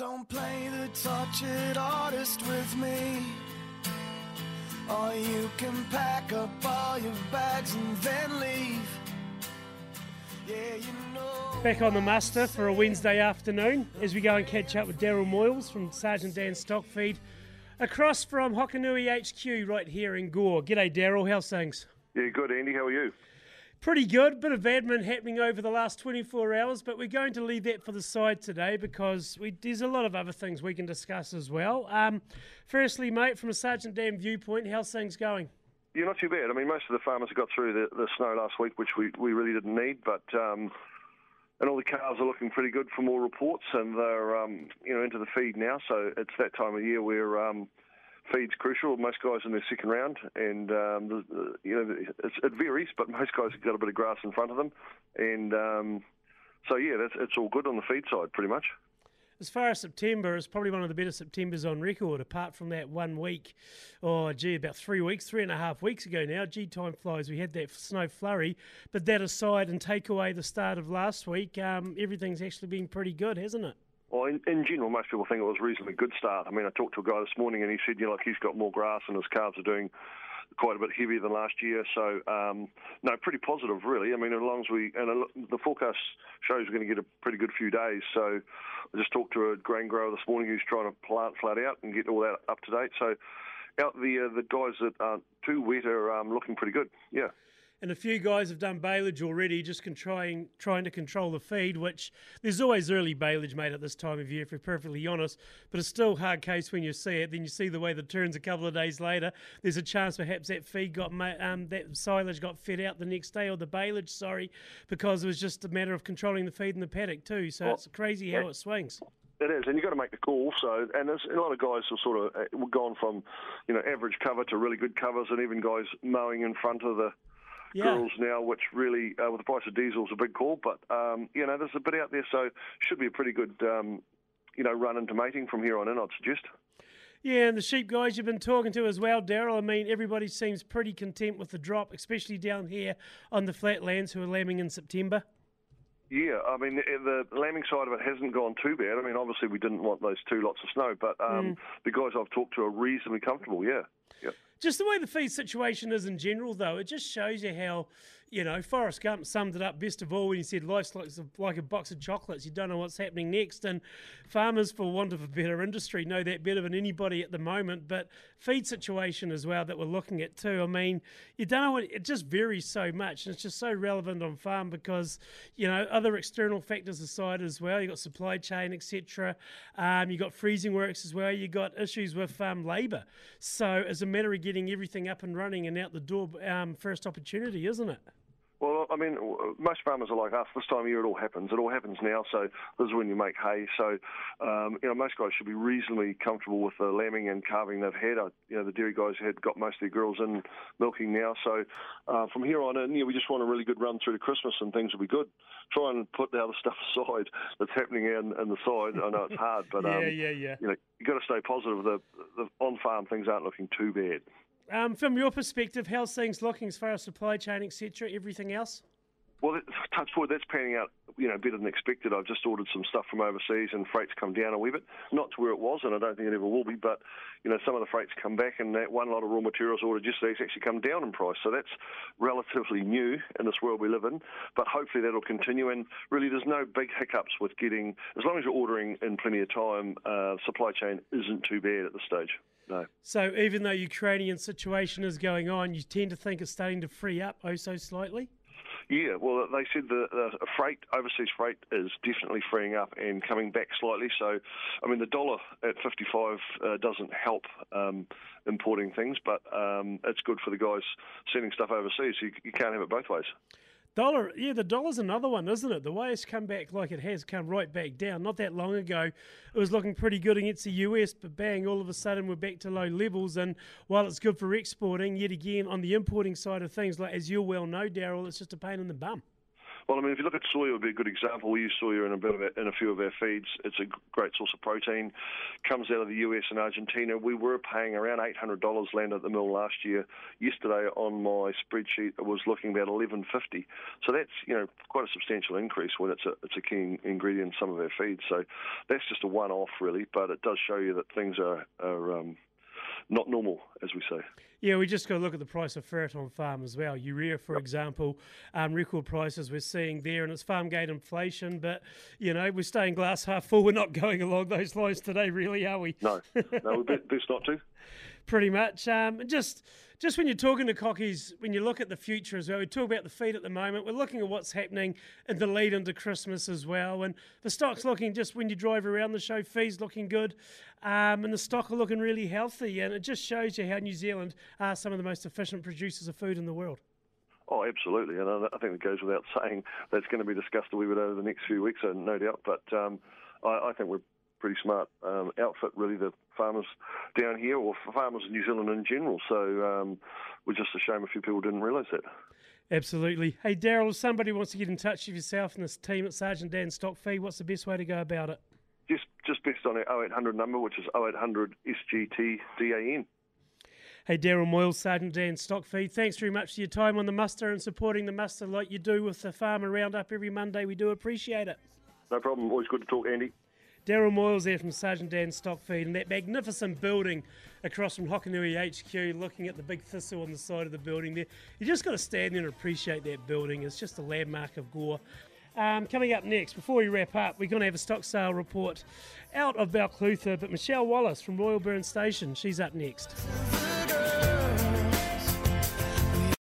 Don't play the tortured artist with me. Or you can pack up all your bags and then leave. Yeah, you know. Back on the muster for a Wednesday afternoon as we go and catch up with Daryl Moyles from Sergeant Dan Stockfeed across from Hokonui HQ right here in Gore. G'day, Daryl. How's things? Yeah, good, Andy. How are you? Pretty good. Bit of admin happening over the last 24 hours, but we're going to leave that for the side today because we, there's a lot of other things we can discuss as well. Um, firstly, mate, from a Sergeant Dan viewpoint, how's things going? Yeah, not too bad. I mean, most of the farmers got through the, the snow last week, which we, we really didn't need, but um, and all the calves are looking pretty good from all reports, and they're um, you know into the feed now. So it's that time of year where um, feed's crucial. Most guys in their second round, and um, you know it varies, but most guys have got a bit of grass in front of them, and um, so yeah, that's it's all good on the feed side, pretty much. As far as September, it's probably one of the better Septembers on record, apart from that one week, oh, gee, about three weeks, three and a half weeks ago now. Gee, time flies. We had that snow flurry. But that aside and take away the start of last week, um, everything's actually been pretty good, hasn't it? Well, in, in, general, most people think it was a reasonably good start. I mean, I talked to a guy this morning and he said, you know, like he's got more grass and his calves are doing quite a bit heavier than last year. So, um, no, pretty positive, really. I mean, as long as we, and the forecast shows we're going to get a pretty good few days. So, I just talked to a grain grower this morning who's trying to plant flat out and get all that up to date. So, out the uh, the guys that aren't too wet are um, looking pretty good. Yeah and a few guys have done baleage already, just trying trying to control the feed. Which there's always early baleage made at this time of year, if we're perfectly honest. But it's still hard case when you see it. Then you see the way the turns a couple of days later. There's a chance perhaps that feed got um, that silage got fed out the next day, or the baleage, sorry, because it was just a matter of controlling the feed in the paddock too. So well, it's crazy how it swings. It is, and you've got to make the call. So, and there's a lot of guys have sort of uh, gone from, you know, average cover to really good covers, and even guys mowing in front of the yeah. girls now, which really, uh, with the price of diesel, is a big call. But um, you know, there's a bit out there, so should be a pretty good, um, you know, run into mating from here on in. I'd suggest. Yeah, and the sheep guys you've been talking to as well, Daryl. I mean, everybody seems pretty content with the drop, especially down here on the flatlands who are lambing in September. Yeah, I mean the, the, lambing side of it hasn't gone too bad. I mean, obviously we didn't want those two lots of snow, but um, mm. the guys I've talked to are reasonably comfortable. Yeah. Yep. Just the way the feed situation is in general, though, it just shows you how you know, Forrest Gump summed it up best of all when he said life's like, like a box of chocolates. You don't know what's happening next. And farmers, for want of a better industry, know that better than anybody at the moment. But feed situation as well that we're looking at too. I mean, you don't know, what, it just varies so much. And it's just so relevant on farm because, you know, other external factors aside as well. You've got supply chain, etc. Um, you've got freezing works as well. You've got issues with um, labour. So it's a matter of getting everything up and running and out the door um, first opportunity, isn't it? I mean, most farmers are like us. This time of year, it all happens. It all happens now. So this is when you make hay. So, um, you know, most guys should be reasonably comfortable with the lambing and calving they've had. you know, the dairy guys had got most of their girls in milking now. So uh, from here on in, yeah, we just want a really good run through to Christmas and things will be good. Try and put the other stuff aside that's happening in, in the side. I know it's hard, but yeah, um, yeah, yeah. You know, you got to stay positive. The, the on farm things aren't looking too bad. Um, from your perspective, how's things looking as far as supply chain, etc., everything else? Well, touch wood, that's panning out, you know, better than expected. I've just ordered some stuff from overseas, and freight's come down a wee bit. Not to where it was, and I don't think it ever will be. But you know, some of the freight's come back, and that one lot of raw materials ordered yesterday's actually come down in price. So that's relatively new in this world we live in. But hopefully that'll continue. And really, there's no big hiccups with getting, as long as you're ordering in plenty of time, uh, supply chain isn't too bad at this stage. No. So even though Ukrainian situation is going on, you tend to think it's starting to free up oh so slightly. Yeah, well, they said the, the freight, overseas freight, is definitely freeing up and coming back slightly. So, I mean, the dollar at 55 uh, doesn't help um, importing things, but um, it's good for the guys sending stuff overseas. You, you can't have it both ways. Dollar, yeah, the dollar's another one, isn't it? The way it's come back like it has come right back down. Not that long ago, it was looking pretty good against the US, but bang, all of a sudden we're back to low levels. And while it's good for exporting, yet again on the importing side of things, like as you well know, Daryl, it's just a pain in the bum. Well, I mean, if you look at soya, it would be a good example. We use soya in a bit of in a few of our feeds. It's a great source of protein. Comes out of the US and Argentina. We were paying around eight hundred dollars land at the mill last year. Yesterday on my spreadsheet, it was looking about eleven fifty. So that's you know quite a substantial increase when it's a it's a key ingredient in some of our feeds. So that's just a one-off really, but it does show you that things are are um, not normal, as we say. Yeah, we just got to look at the price of fert on farm as well. Urea, for yep. example, um, record prices we're seeing there, and it's farm gate inflation. But you know, we're staying glass half full. We're not going along those lines today, really, are we? No, no, best not to. Pretty much. Um, just just when you're talking to cockies, when you look at the future as well, we talk about the feed at the moment. We're looking at what's happening in the lead into Christmas as well, and the stock's looking just when you drive around the show, feed's looking good, um, and the stock are looking really healthy, and it just shows you how New Zealand are some of the most efficient producers of food in the world. Oh, absolutely, and I think it goes without saying that's going to be discussed a wee bit over the next few weeks, no doubt. But um, I, I think we're pretty smart um, outfit, really, the farmers down here, or farmers in New Zealand in general. So um, we're just a shame a few people didn't realise that. Absolutely. Hey, Daryl, if somebody wants to get in touch with yourself and this team at Sergeant Dan Stock Feed, what's the best way to go about it? Just, just best on our 0800 number, which is 0800 SGTDAN. Hey, Daryl Moyle, Sergeant Dan Stock Feed, thanks very much for your time on the muster and supporting the muster like you do with the Farmer Roundup every Monday. We do appreciate it. No problem. Always good to talk, Andy. Daryl Moyles there from Sergeant Dan Stockfeed and that magnificent building across from Hokonui HQ, looking at the big thistle on the side of the building there. You just got to stand there and appreciate that building. It's just a landmark of Gore. Um, coming up next, before we wrap up, we're going to have a stock sale report out of Balclutha, but Michelle Wallace from Royalburn Station, she's up next.